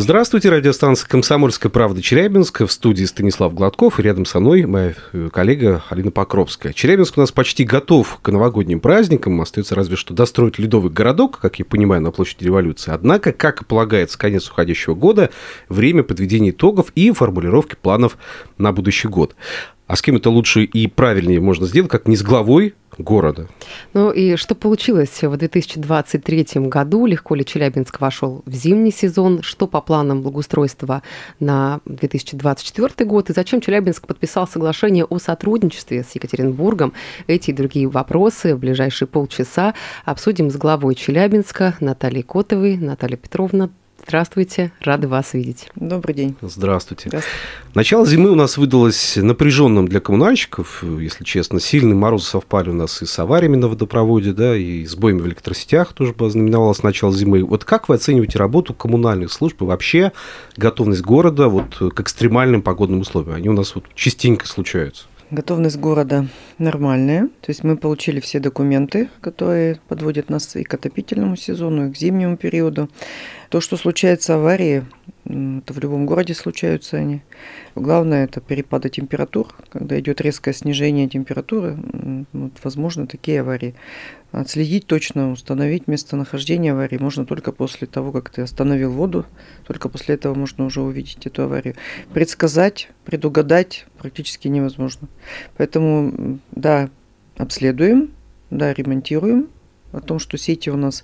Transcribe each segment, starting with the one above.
Здравствуйте, радиостанция «Комсомольская правда» Челябинска. В студии Станислав Гладков. И рядом со мной моя э, коллега Алина Покровская. Челябинск у нас почти готов к новогодним праздникам. Остается разве что достроить ледовый городок, как я понимаю, на площади революции. Однако, как и полагается, конец уходящего года, время подведения итогов и формулировки планов на будущий год. А с кем это лучше и правильнее можно сделать, как не с главой города? Ну и что получилось в 2023 году? Легко ли Челябинск вошел в зимний сезон? Что по планам благоустройства на 2024 год? И зачем Челябинск подписал соглашение о сотрудничестве с Екатеринбургом? Эти и другие вопросы в ближайшие полчаса обсудим с главой Челябинска Натальей Котовой. Наталья Петровна, Здравствуйте, рады вас видеть. Добрый день. Здравствуйте. Здравствуйте. Начало зимы у нас выдалось напряженным для коммунальщиков, если честно. Сильные морозы совпали у нас и с авариями на водопроводе, да, и с боями в электросетях тоже знаменовалось начало зимы. Вот как вы оцениваете работу коммунальных служб и вообще готовность города вот к экстремальным погодным условиям? Они у нас вот частенько случаются. Готовность города нормальная. То есть мы получили все документы, которые подводят нас и к отопительному сезону, и к зимнему периоду. То, что случается аварии, это в любом городе случаются они. Главное это перепады температур. Когда идет резкое снижение температуры, вот, возможно такие аварии. Отследить точно, установить местонахождение аварии можно только после того, как ты остановил воду. Только после этого можно уже увидеть эту аварию. Предсказать, предугадать практически невозможно. Поэтому, да, обследуем, да, ремонтируем. О том, что сети у нас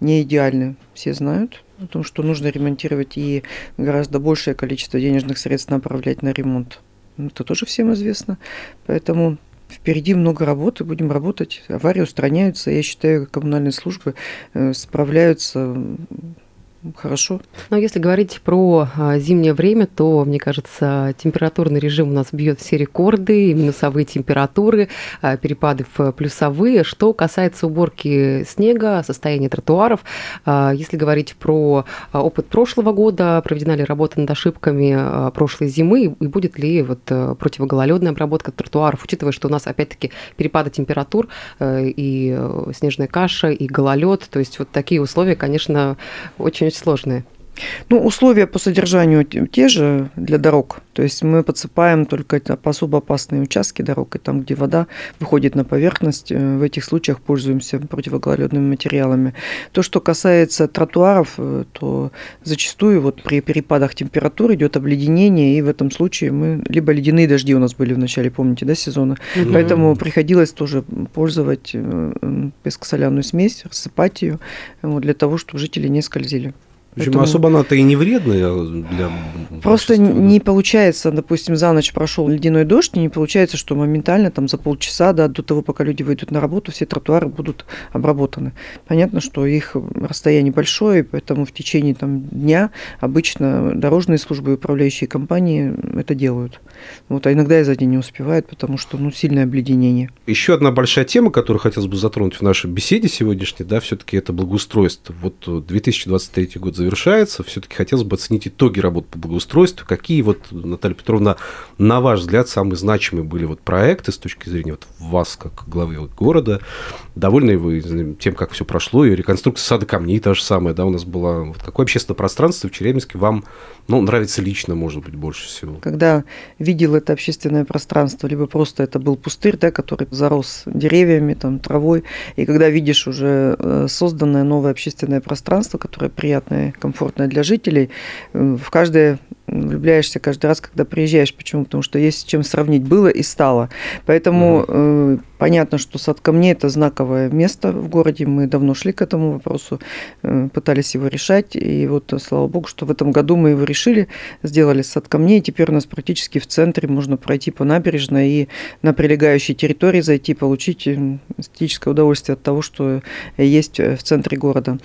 не идеальны, все знают. О том, что нужно ремонтировать и гораздо большее количество денежных средств направлять на ремонт. Это тоже всем известно. Поэтому впереди много работы, будем работать. Аварии устраняются. Я считаю, коммунальные службы э, справляются хорошо. Но если говорить про а, зимнее время, то, мне кажется, температурный режим у нас бьет все рекорды, минусовые температуры, а, перепады в плюсовые. Что касается уборки снега, состояния тротуаров, а, если говорить про опыт прошлого года, проведена ли работа над ошибками прошлой зимы, и будет ли вот противогололедная обработка тротуаров, учитывая, что у нас опять-таки перепады температур э, и э, снежная каша, и гололед, то есть вот такие условия, конечно, очень-очень сложные. Ну, условия по содержанию те же для дорог. То есть мы подсыпаем только по особо опасные участки дорог, и там, где вода выходит на поверхность, э, в этих случаях пользуемся противогололедными материалами. То, что касается тротуаров, э, то зачастую вот при перепадах температур идет обледенение, и в этом случае мы... Либо ледяные дожди у нас были в начале, помните, да, сезона? Мгм. Поэтому приходилось тоже пользовать э, пескосоляную смесь, рассыпать ее, вот, для того, чтобы жители не скользили. Причем Поэтому- особо она-то и не вредная для Просто да. не получается, допустим, за ночь прошел ледяной дождь, и не получается, что моментально там за полчаса, да, до того, пока люди выйдут на работу, все тротуары будут обработаны. Понятно, что их расстояние большое, поэтому в течение там, дня обычно дорожные службы и управляющие компании это делают. Вот, а иногда и за день не успевают, потому что ну, сильное обледенение. Еще одна большая тема, которую хотелось бы затронуть в нашей беседе сегодняшней, да, все-таки это благоустройство. Вот э, 2023 год завершается, все-таки хотелось бы оценить итоги работы по благоустройству. Какие вот, Наталья Петровна, на ваш взгляд, самые значимые были вот проекты с точки зрения вот вас, как главы города? Довольны вы тем, как все прошло? И реконструкция сада камней та же самая, да, у нас была. Вот какое общественное пространство в Челябинске вам, ну, нравится лично, может быть, больше всего? Когда видел это общественное пространство, либо просто это был пустырь, да, который зарос деревьями, там, травой, и когда видишь уже э, созданное новое общественное пространство, которое приятное, комфортное для жителей, в каждое влюбляешься каждый раз, когда приезжаешь. Почему? Потому что есть с чем сравнить было и стало. Поэтому э, понятно, что сад камней это знаковое место в городе. Мы давно шли к этому вопросу, э, пытались его решать. И вот, э, слава богу, что в этом году мы его решили, сделали сад камней. И теперь у нас практически в центре можно пройти по набережной и на прилегающей территории зайти, получить эстетическое удовольствие от того, что есть в центре города.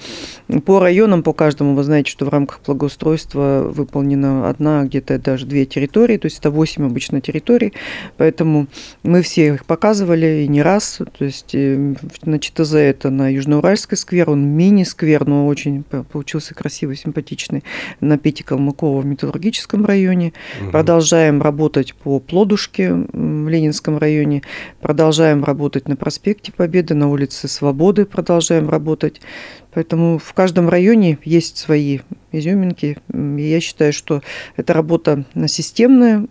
По районам, по каждому, вы знаете, что в рамках благоустройства выполнена одна, где-то даже две территории, то есть это 8 обычно территорий, поэтому мы все их показывали, и не раз. То есть э, на ЧТЗ это на Южноуральский сквер, он мини-сквер, но очень получился красивый, симпатичный. На Пети Калмыкова в металлургическом районе. Угу. Продолжаем работать по Плодушке в Ленинском районе. Продолжаем работать на проспекте Победы, на улице Свободы продолжаем работать. Поэтому в каждом районе есть свои изюминки. И я считаю, что эта работа системная.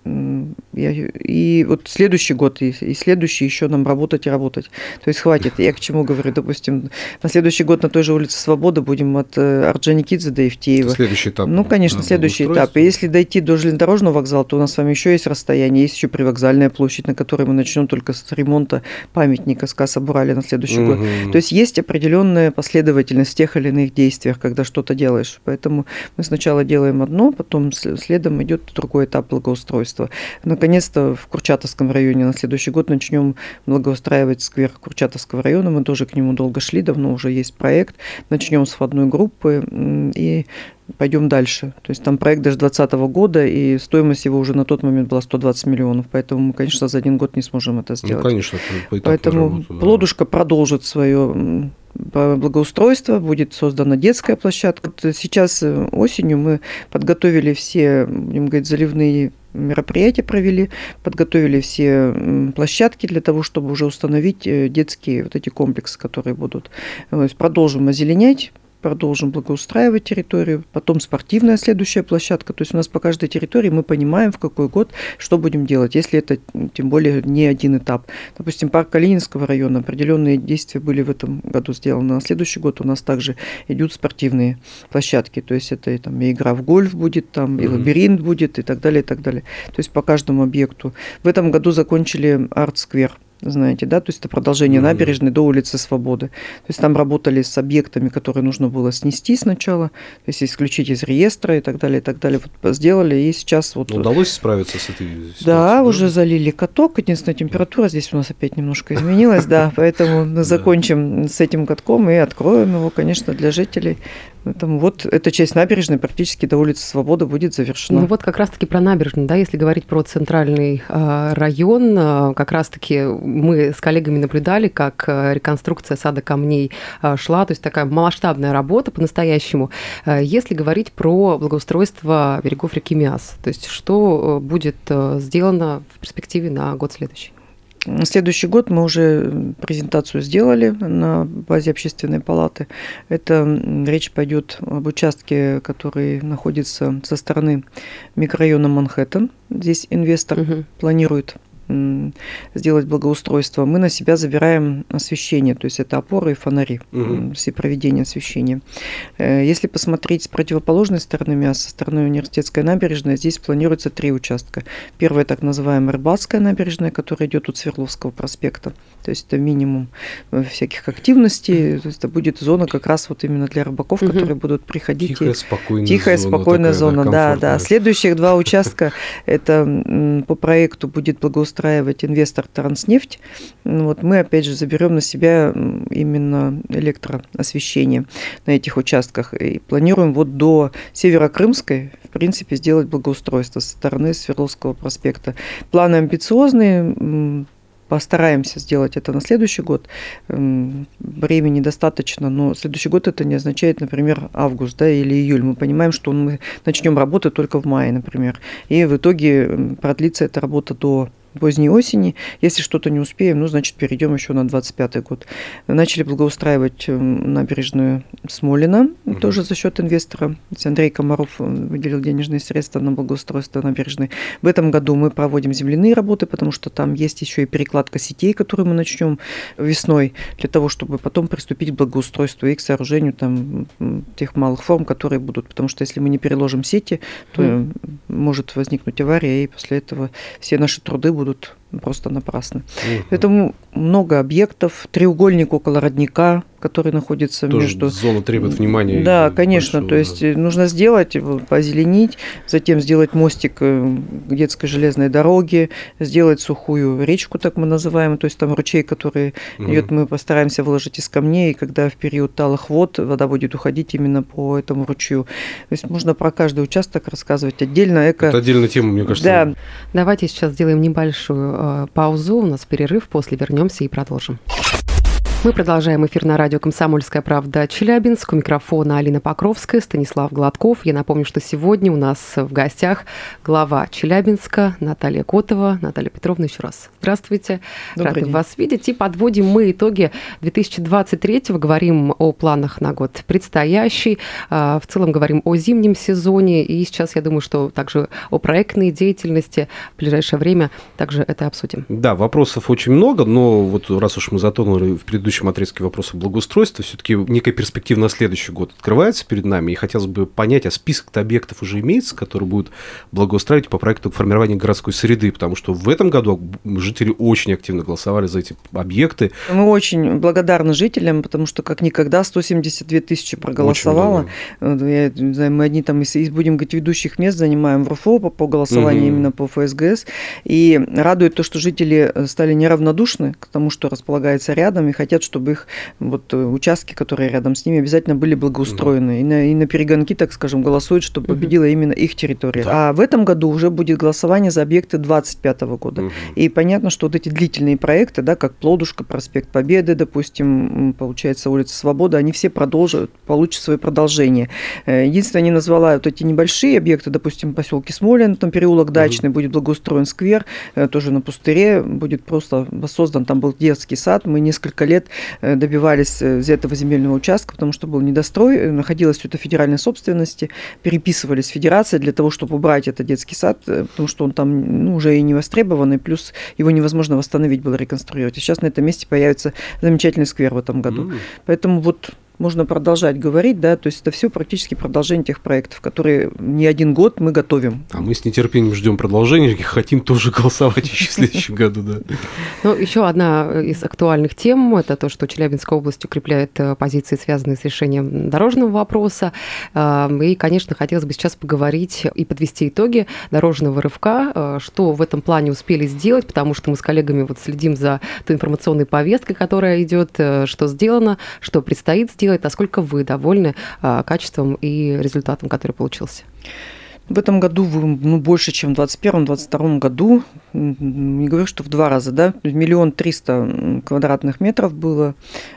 И вот следующий год и следующий еще нам работать и работать. То есть хватит. Я к чему говорю? Допустим, на следующий год на той же улице Свободы будем от э, Орджоникидзе до Евтеева. Следующий этап. Ну, конечно, следующий этап. И если дойти до железнодорожного вокзала, то у нас с вами еще есть расстояние. Есть еще привокзальная площадь, на которой мы начнем только с ремонта памятника Скаса Бурали на следующий угу. год. То есть есть определенная последовательность в тех или иных действиях, когда что-то делаешь. Поэтому мы сначала делаем одно, потом следом идет другой этап благоустройства. Наконец-то в Курчатовском районе на следующий год начнем благоустраивать сквер Курчатовского района. Мы тоже к нему долго шли, давно уже есть проект. Начнем с входной группы и пойдем дальше. То есть там проект даже 2020 года, и стоимость его уже на тот момент была 120 миллионов, поэтому мы, конечно, за один год не сможем это ну, сделать. Ну, конечно, по Поэтому работу, да. Плодушка продолжит свое благоустройства, будет создана детская площадка. Сейчас э, осенью мы подготовили все, будем говорить, заливные мероприятия провели, подготовили все площадки для того, чтобы уже установить э, детские вот эти комплексы, которые будут. То есть продолжим озеленять, продолжим благоустраивать территорию, потом спортивная следующая площадка. То есть у нас по каждой территории мы понимаем, в какой год что будем делать, если это тем более не один этап. Допустим, парк Калининского района, определенные действия были в этом году сделаны. На следующий год у нас также идут спортивные площадки. То есть это и, там, и игра в гольф будет, там, и лабиринт будет, и так далее, и так далее. То есть по каждому объекту. В этом году закончили арт-сквер знаете, да, то есть это продолжение mm-hmm. набережной до улицы Свободы. То есть там работали с объектами, которые нужно было снести сначала, то есть исключить из реестра и так далее, и так далее. Вот сделали, и сейчас вот... Но удалось справиться с этой ситуацией? Да, уже залили каток, единственная температура здесь у нас опять немножко изменилась, да, поэтому мы закончим с этим катком и откроем его, конечно, для жителей. Поэтому вот эта часть набережной практически до улицы Свободы будет завершена. Ну вот как раз-таки про набережную, да, если говорить про центральный э, район, э, как раз-таки мы с коллегами наблюдали, как э, реконструкция сада камней шла, то есть такая масштабная работа по-настоящему. Если говорить про благоустройство берегов реки Миас, то есть что будет сделано в перспективе на год следующий? Следующий год мы уже презентацию сделали на базе общественной палаты. Это речь пойдет об участке, который находится со стороны микрорайона Манхэттен. Здесь инвестор угу. планирует сделать благоустройство, мы на себя забираем освещение, то есть это опоры и фонари, угу. все проведение освещения. Э, если посмотреть с противоположной стороны мяса, со стороны университетской набережной, здесь планируется три участка. Первая так называемая Рыбацкая набережная, которая идет от Свердловского проспекта, то есть это минимум э, всяких активностей, то есть это будет зона как раз вот именно для рыбаков, угу. которые будут приходить. Тихая, спокойная Тихая, зона. спокойная такая, зона, да, да. Следующих два участка, это по проекту будет благоустроение устраивать инвестор Транснефть, вот мы опять же заберем на себя именно электроосвещение на этих участках и планируем вот до Северокрымской, в принципе, сделать благоустройство со стороны Свердловского проспекта. Планы амбициозные, постараемся сделать это на следующий год. Времени достаточно, но следующий год это не означает, например, август да, или июль. Мы понимаем, что мы начнем работать только в мае, например. И в итоге продлится эта работа до поздней осени. Если что-то не успеем, ну, значит, перейдем еще на 25 год. Начали благоустраивать эм, набережную Смолина, угу. тоже за счет инвестора. Андрей Комаров выделил денежные средства на благоустройство набережной. В этом году мы проводим земляные работы, потому что там есть еще и перекладка сетей, которую мы начнем весной, для того, чтобы потом приступить к благоустройству и к сооружению там тех малых форм, которые будут. Потому что если мы не переложим сети, то mm. может возникнуть авария, и после этого все наши труды будут будут просто напрасно. Угу. Поэтому много объектов, треугольник около родника, который находится Тоже между... Зона требует внимания. Да, конечно. Большого, то есть да. нужно сделать, позеленить, затем сделать мостик э, детской железной дороге, сделать сухую речку, так мы называем, то есть там ручей, который угу. идет, мы постараемся выложить из камней, и когда в период талых вод вода будет уходить именно по этому ручью. То есть можно про каждый участок рассказывать отдельно. Эко... Это отдельная тема, мне кажется. Да. Давайте сейчас сделаем небольшую паузу, у нас перерыв, после вернемся и продолжим. Мы продолжаем эфир на радио «Комсомольская правда» Челябинск. У микрофона Алина Покровская, Станислав Гладков. Я напомню, что сегодня у нас в гостях глава Челябинска Наталья Котова. Наталья Петровна, еще раз здравствуйте. Добрый Рады день. вас видеть. И подводим мы итоги 2023-го. Говорим о планах на год предстоящий. А, В целом говорим о зимнем сезоне. И сейчас, я думаю, что также о проектной деятельности в ближайшее время также это обсудим. Да, вопросов очень много, но вот раз уж мы затронули в предыдущем отрезке вопросы благоустройства, все-таки некая перспектива на следующий год открывается перед нами, и хотелось бы понять, а список объектов уже имеется, которые будут благоустраивать по проекту формирования городской среды, потому что в этом году жители очень активно голосовали за эти объекты. Мы очень благодарны жителям, потому что как никогда 172 тысячи проголосовало. Я не знаю, мы одни там, если будем говорить, ведущих мест занимаем в РФО по, по голосованию Мгм. именно по ФСГС. И радует то, что жители э, стали неравнодушны к тому, что располагается рядом, и хотят, чтобы их вот, э, участки, которые рядом с ними, обязательно были благоустроены. И, на, и на перегонки, так скажем, голосуют, чтобы Мгм. победила именно их территория. Да. А в этом году уже будет голосование за объекты 2025 года. Мгм. И понятно, что вот эти длительные проекты, да, как Плодушка, проспект Победы, допустим, получается, улица Свободы, они все продолжат, получат свое продолжение. Э, Единственное, не назвала вот эти небольшие объекты, допустим, поселке Смолин, там переулок Дачный, будет благоустроен сквер, э, тоже на пустыре, будет просто воссоздан, там был детский сад, мы несколько лет добивались э, этого земельного участка, потому что был недострой, э, находилось все это в федеральной собственности, переписывались в федерации для того, чтобы убрать этот детский сад, э, потому что он там ну, уже и не востребованный, плюс его невозможно восстановить было, реконструировать. И сейчас на этом месте появится замечательный сквер в этом году. М. Поэтому вот можно продолжать говорить, да, то есть это все практически продолжение тех проектов, которые не один год мы готовим. А мы с нетерпением ждем продолжения и хотим тоже голосовать еще в следующем году, да. Ну, еще одна из актуальных тем – это то, что Челябинская область укрепляет э, позиции, связанные с решением дорожного вопроса. Э, И, конечно, хотелось бы сейчас поговорить и подвести итоги дорожного рывка, э, что в этом плане успели сделать, потому что мы с коллегами вот следим за той информационной повесткой, которая идет, э, что сделано, что предстоит сделать, насколько вы довольны э, качеством и результатом, который получился. В этом году ну, больше, чем в 2021-2022 году, не говорю, что в два раза, да, миллион триста квадратных метров было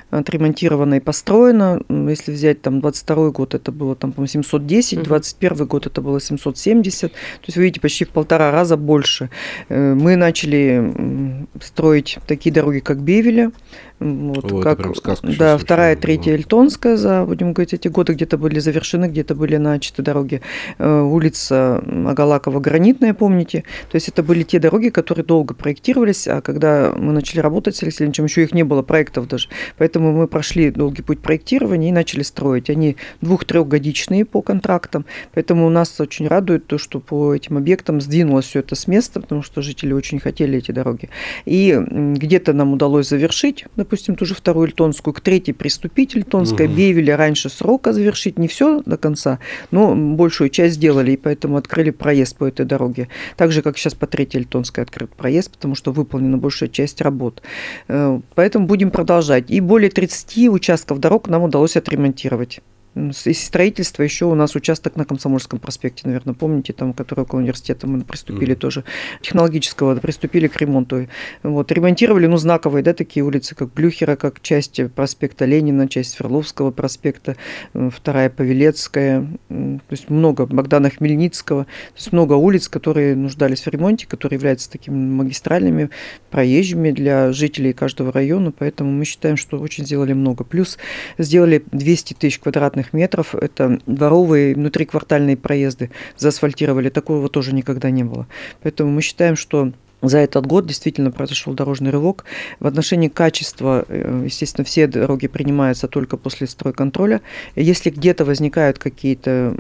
отремонтировано и построено. Если взять там 22 год, это было там, по-моему, 710, Мгм. 21 год это было 770. То есть, вы видите, почти в полтора раза больше. Э, Мы начали строить такие дороги, как Бевеля, вот, О, как, сказка да, вторая, да. третья Эльтонская за, будем говорить, эти годы где-то были завершены, где-то были начаты дороги. Э, Улица Агалакова гранитная, помните? То есть это были те дороги, которые долго проектировались, а когда мы начали работать с Алексеем Ильичем, еще их не было, проектов даже. Поэтому мы прошли долгий путь проектирования и начали строить. Они двух-трехгодичные по контрактам, поэтому нас очень радует то, что по этим объектам сдвинулось все это с места, потому что жители очень хотели эти дороги. И где-то нам удалось завершить, допустим, ту же вторую Эльтонскую, к третьей приступить Эльтонская, Мгм. Бевеля раньше срока завершить, не все до конца, но большую часть сделали, и поэтому открыли проезд по этой дороге. Так же, как сейчас по третьей Эльтонской открыт проезд, потому что выполнена большая часть работ. Э, Поэтому будем продолжать. И более 30 участков дорог нам удалось отремонтировать. Из строительства еще у нас участок на Комсомольском проспекте, наверное, помните, там, который около университета мы приступили Мгм. тоже, технологического, приступили к ремонту. Вот, ремонтировали, ну, знаковые, да, такие улицы, как Блюхера, как часть проспекта Ленина, часть Свердловского проспекта, э, вторая Павелецкая, то есть много Богдана Хмельницкого, то есть много улиц, которые нуждались в ремонте, которые являются такими магистральными, проезжими для жителей каждого района, поэтому мы считаем, что очень сделали много. Плюс сделали 200 тысяч квадратных метров, это дворовые внутриквартальные проезды, заасфальтировали, такого тоже никогда не было. Поэтому мы считаем, что за этот год действительно произошел дорожный рывок. В отношении качества, э, естественно, все дороги принимаются только после стройконтроля. Если где-то возникают какие-то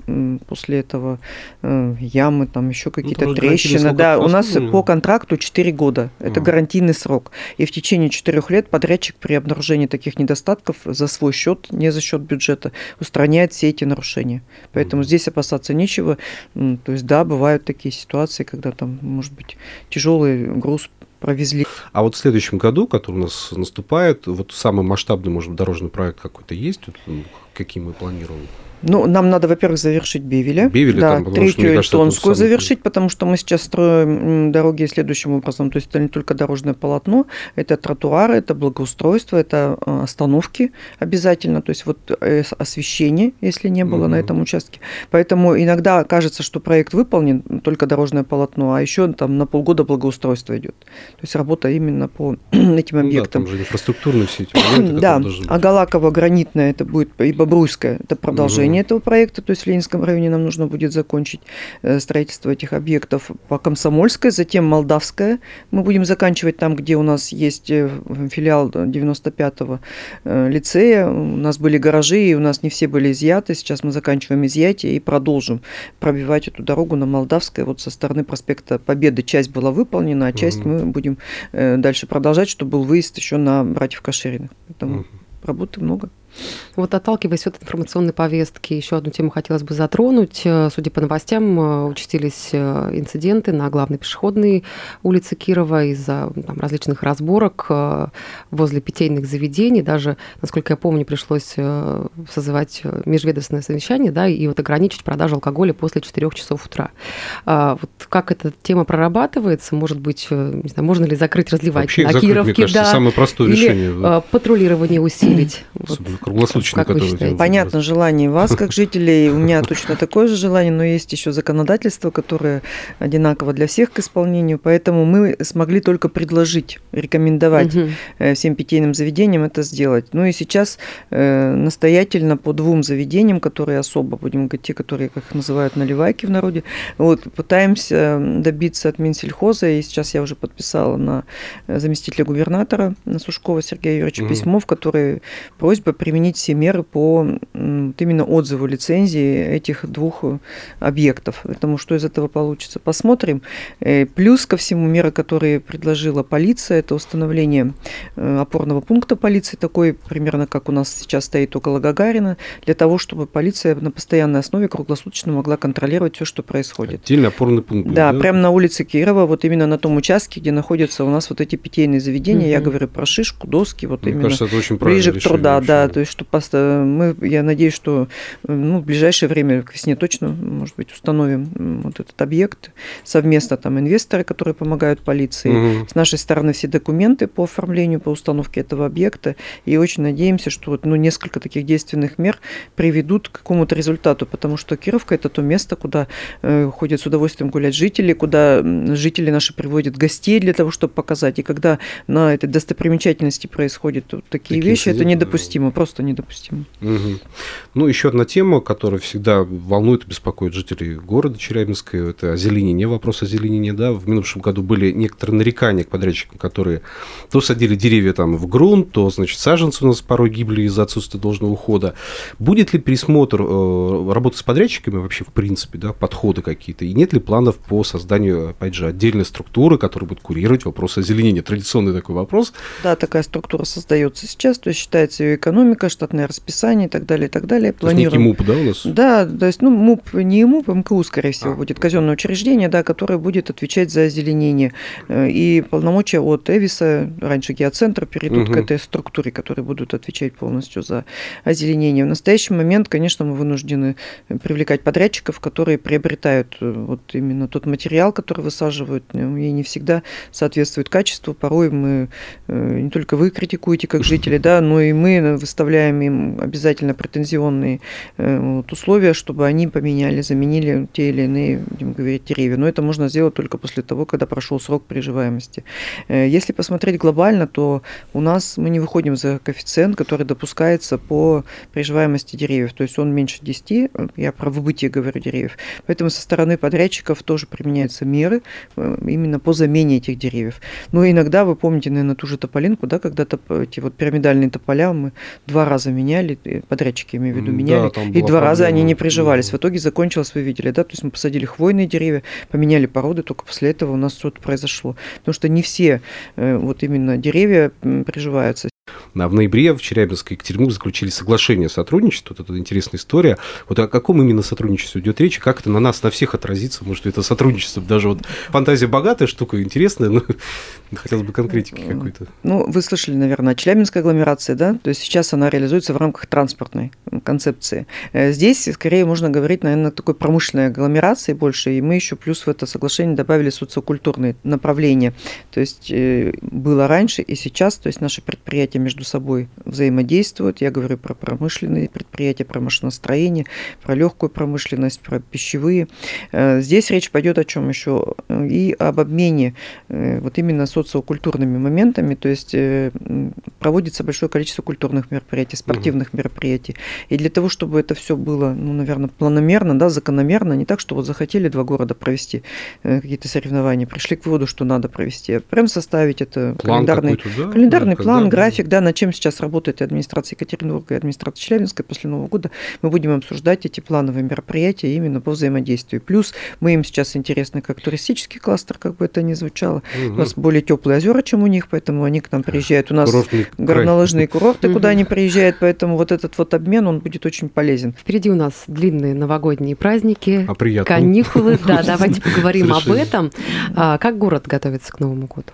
после этого э, ямы, там еще какие-то вроде гарантийный трещины, да, у нас по контракту 4 года. Это А. гарантийный срок. И в течение 4 лет подрядчик при обнаружении таких недостатков за свой счет, не за счет бюджета, устраняет все эти нарушения. Поэтому Мгм. здесь опасаться нечего. То есть, да, бывают такие ситуации, когда там, может быть, груз провезли. А вот в следующем году, который у нас наступает, вот самый масштабный, может дорожный проект какой-то есть, вот, какие мы планируем? Ну, нам надо, во-первых, завершить Бевеля. Бевеля да, там, потому что, третью кажется, это Эльтонскую самое- завершить, потому что мы сейчас строим дороги следующим образом. То есть это не только дорожное полотно, это тротуары, это благоустройство, это э, остановки обязательно, то есть вот э, освещение, если не было на Мгм. этом участке. Поэтому иногда кажется, что проект выполнен, только дорожное полотно, а еще там на полгода благоустройство идет. То есть работа именно по этим Ну да, объектам. там же инфраструктурные все эти моменты, Да, а. Галаково гранитная это будет и Бобруйская это продолжение этого проекта, то есть в Ленинском районе нам нужно будет закончить э, строительство этих объектов по Комсомольской, затем Молдавская. Мы будем заканчивать там, где у нас есть э, филиал 95-го э, лицея. У нас были гаражи, и у нас не все были изъяты. Сейчас мы заканчиваем изъятие и продолжим пробивать эту дорогу на Молдавской. Вот со стороны проспекта Победы часть была выполнена, а часть Мгм. мы будем дальше продолжать, чтобы был выезд еще на братьев Кашириных. Поэтому Мгм. работы много. Вот отталкиваясь от информационной повестки, еще одну тему хотелось бы затронуть. Э, Судя по новостям, э, участились э, инциденты на главной пешеходной улице Кирова из-за там, различных разборок возле питейных заведений. Даже, насколько я помню, пришлось созывать межведомственное совещание да, и вот ограничить продажу алкоголя после 4 часов утра. А Вот как эта тема прорабатывается? Может быть, не знаю, можно ли закрыть разливать Вообще на закрыть, Кировке? мне кажется, да, самое простое или решение. да. патрулирование усилить? Вот. Круглосуточно, как вы которое считаете? делается. Понятно желание вас, как жителей. У меня точно такое же желание, но есть еще законодательство, которое одинаково для всех к исполнению. Поэтому мы смогли только предложить, рекомендовать э, всем питейным заведениям это сделать. Ну и сейчас э, настоятельно по двум заведениям, которые особо, будем говорить, те, которые, как их называют, наливайки в народе, вот, пытаемся добиться от Минсельхоза, и сейчас я уже подписала на э, заместителя губернатора на Сушкова Сергея Юрьевича письмо, в которое просьба применить все меры по вот именно отзыву лицензии этих двух э, объектов. Поэтому что из этого получится, посмотрим. Э, Плюс ко всему меры, которые предложила полиция, это установление э, опорного пункта полиции, такой примерно как у нас сейчас стоит около Гагарина, для того, чтобы полиция на постоянной основе круглосуточно могла контролировать все, что происходит. Отдельный опорный пункт. будет, Да, прямо на улице Кирова, вот именно на том участке, где находятся у нас вот эти питейные заведения. Я Мгм. говорю про шишку, доски, вот Мне именно кажется, это очень правильное ближе к труда, да. То есть, что поста- мы, я надеюсь, что ну, в ближайшее время, к весне точно, может быть, установим вот этот объект совместно, там, инвесторы, которые помогают полиции. Мгм. С нашей стороны все документы по оформлению, по установке этого объекта. И очень надеемся, что вот, ну, несколько таких действенных мер приведут к какому-то результату, потому что Кировка – это то место, куда э, ходят с удовольствием гулять жители, куда жители наши приводят гостей для того, чтобы показать. И когда на этой достопримечательности происходят вот такие, Такие вещи, это недопустимо, просто недопустимо. Мгм. Ну, еще одна тема, которая всегда волнует и беспокоит жителей города Челябинска, это озеленение, вопрос озеленения, да. В минувшем году были некоторые нарекания к подрядчикам, которые то садили деревья там в грунт, то, значит, саженцы у нас порой гибли из-за отсутствия должного ухода. Будет ли пересмотр э, работы с подрядчиками вообще, в принципе, да, подходы какие-то? И нет ли планов по созданию, опять же, отдельной структуры, которая будет курировать вопрос озеленения? Традиционный такой вопрос. Да, такая структура создается сейчас, то есть считается ее экономика, штатное расписание и так далее, и так далее. Есть некий МУП, да, у нас? Да, то есть, ну, МУП, не МУП, МКУ, скорее всего, А. будет казенное учреждение, да, которое будет отвечать за озеленение. Э, И полномочия от Эвиса, раньше геоцентра, перейдут к Мгм. этой структуре, которые будут отвечать полностью за озеленение. В настоящий момент, конечно, мы вынуждены привлекать подрядчиков, которые приобретают э, вот именно тот материал, который высаживают, ну, и не всегда соответствует качеству. Порой мы, э, не только вы критикуете как жители, да, но и мы выставляем им обязательно претензионные э, вот, условия, чтобы они поменяли, заменили те или иные, будем говорить, деревья. Но это можно сделать только после того, когда прошел срок приживаемости. Э, Если посмотреть глобально, то у нас мы не выходим за коэффициент, который допускается по приживаемости деревьев. То есть он меньше 10, э, я про выбытие говорю деревьев. Поэтому со стороны подрядчиков тоже применяются меры именно по замене этих деревьев. Но иногда, вы помните, наверное, ту же тополинку, да, когда-то эти вот пирамидальные тополя мы два раза меняли, э, подрядчики, имею в виду, да, меняли, там и два раза они не приживались. В итоге закончилось, вы видели, да, то есть мы посадили хвойные деревья, поменяли породы, только после этого у нас что-то произошло. Потому что не все э, вот именно деревья приживаются. А в ноябре в Челябинске и Екатеринбург заключили соглашение о сотрудничестве. Вот это интересная история. Вот о каком именно сотрудничестве идет речь, и как это на нас, на всех отразится? Может, это сотрудничество даже вот фантазия богатая штука, интересная, но хотелось бы конкретики какой-то. Ну, вы слышали, наверное, Челябинская агломерация, да? То есть сейчас она реализуется в рамках транспортной концепции. Э, здесь, скорее, можно говорить, наверное, такой промышленной агломерации больше, и мы еще плюс в это соглашение добавили социокультурные направления. То есть э, было раньше и сейчас, то есть наши предприятия между собой взаимодействуют. Я говорю про промышленные предприятия, про машиностроение, про легкую промышленность, про пищевые. Э, здесь речь пойдет о чем еще? И об обмене вот именно социокультурными моментами, то есть проводится большое количество культурных мероприятий, спортивных угу. мероприятий. И для того, чтобы это все было, ну, наверное, планомерно, да, закономерно, не так, что вот захотели два города провести э, какие-то соревнования, пришли к выводу, что надо провести, а прям составить это план календарный, да? календарный да, план, когда... график, да, над чем сейчас работает администрация Екатеринбурга и администрация Челябинска после Нового года. Мы будем обсуждать эти плановые мероприятия именно по взаимодействию. Плюс мы им сейчас интересны как туристический кластер, как бы это ни звучало. Угу. У нас более теплые озера, чем у них, поэтому они к нам приезжают. У нас Курортный горнолыжные курорты, куда они приезжают, поэтому вот этот вот обмен, он будет очень полезен. Впереди у нас длинные новогодние праздники, а каникулы. Да, давайте поговорим об этом. А, как город готовится к Новому году?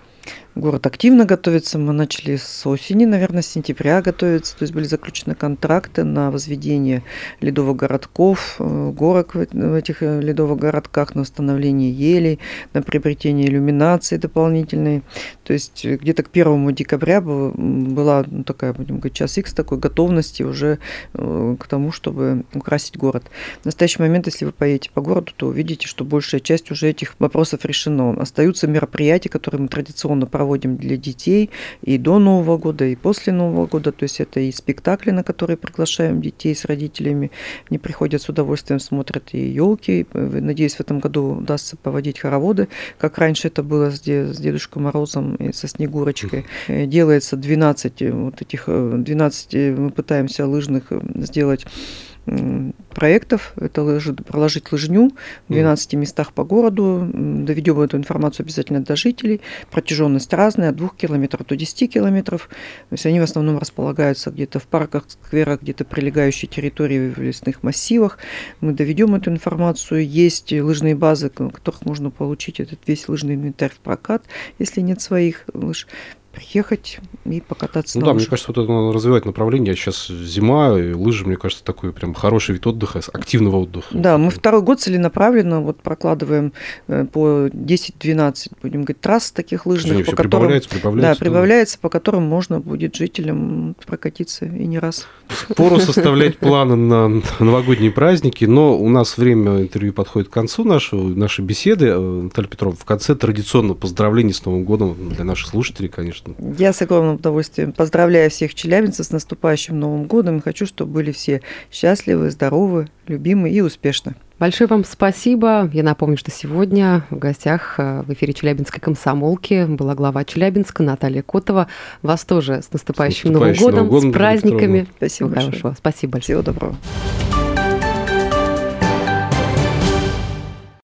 Город активно готовится. Мы начали с осени, наверное, с сентября готовиться. То есть были заключены контракты на возведение ледовых городков, э, горок в этих э, ледовых городках, на установление елей, на приобретение иллюминации дополнительной. То есть где-то к первому декабря была ну, такая, будем говорить, час X такой готовности уже э, к тому, чтобы украсить город. В настоящий момент, если вы поедете по городу, то увидите, что большая часть уже этих вопросов решена. Остаются мероприятия, которые мы традиционно проводим проводим для детей и до Нового года, и после Нового года. То есть это и спектакли, на которые приглашаем детей с родителями. Они приходят с удовольствием, смотрят и елки. Надеюсь, в этом году удастся поводить хороводы, как раньше это было с Дедушкой Морозом и со Снегурочкой. Э, делается 12 вот этих, 12 э, мы пытаемся лыжных э, сделать проектов. Это лыжи, проложить лыжню в 12 местах по городу. Доведем эту информацию обязательно до жителей. Протяженность разная, от 2 километров до 10 километров. То есть они в основном располагаются где-то в парках, скверах, где-то прилегающей территории в лесных массивах. Мы доведем эту информацию. Есть лыжные базы, в которых можно получить этот весь лыжный инвентарь в прокат, если нет своих лыж приехать и покататься ну на да, лыжах. мне кажется, вот это надо развивать направление. Сейчас зима, и лыжи, мне кажется, такой прям хороший вид отдыха, активного отдыха. Да, мы второй год целенаправленно вот прокладываем э, по 10-12, будем говорить, трасс таких лыжных, Женя, по которым, прибавляется, прибавляется, да, прибавляется, по которым можно будет жителям прокатиться и не раз. Пору составлять планы на новогодние праздники, но у нас время интервью подходит к концу нашего, нашей беседы. Э, Наталья Петровна, в конце традиционно поздравление с Новым годом для наших слушателей, конечно конечно. Я с огромным удовольствием поздравляю всех челябинцев с наступающим Новым годом и хочу, чтобы были все счастливы, здоровы, любимы и успешны. Большое вам спасибо. Я напомню, что сегодня в гостях э, в эфире Челябинской комсомолки была глава Челябинска Наталья Котова. Вас тоже с наступающим, с наступающим Новым годом, Новым годом с праздниками. Спасибо Всего хорошего. Спасибо большое. Всего доброго.